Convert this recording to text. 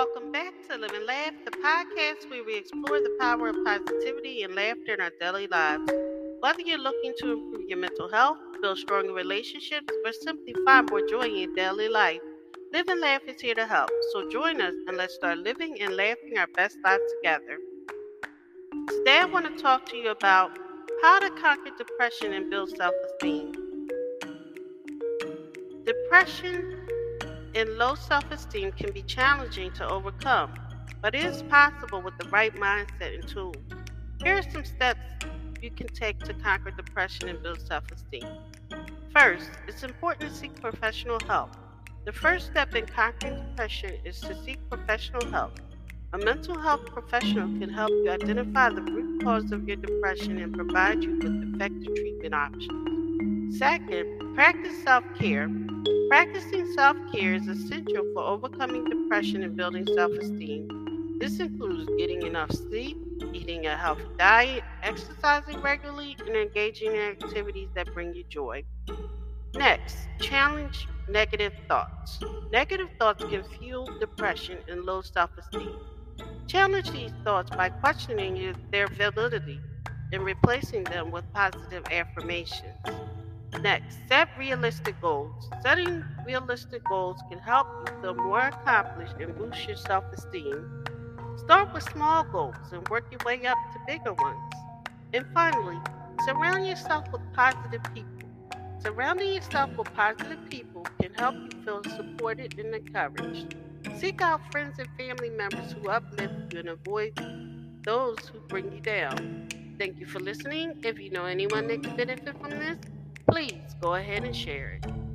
to Live and Laugh, the podcast where we explore the power of positivity and laughter in our daily lives. Whether you're looking to improve your mental health, build stronger relationships, or simply find more joy in your daily life, Live and Laugh is here to help. So join us and let's start living and laughing our best lives together. Today, I want to talk to you about how to conquer depression and build self esteem. Depression and low self esteem can be challenging to overcome, but it is possible with the right mindset and tools. Here are some steps you can take to conquer depression and build self esteem. First, it's important to seek professional help. The first step in conquering depression is to seek professional help. A mental health professional can help you identify the root cause of your depression and provide you with effective treatment options. Second, practice self care Practicing self care is essential for overcoming depression and building self esteem. This includes getting enough sleep, eating a healthy diet, exercising regularly, and engaging in activities that bring you joy. Next, challenge negative thoughts. Negative thoughts can fuel depression and low self esteem. Challenge these thoughts by questioning their validity and replacing them with positive affirmations. Next, set realistic goals. Setting realistic goals can help you feel more accomplished and boost your self esteem. Start with small goals and work your way up to bigger ones. And finally, surround yourself with positive people. Surrounding yourself with positive people can help you feel supported and encouraged. Seek out friends and family members who uplift you and avoid those who bring you down. Thank you for listening. If you know anyone that can benefit from this, please go ahead and share it.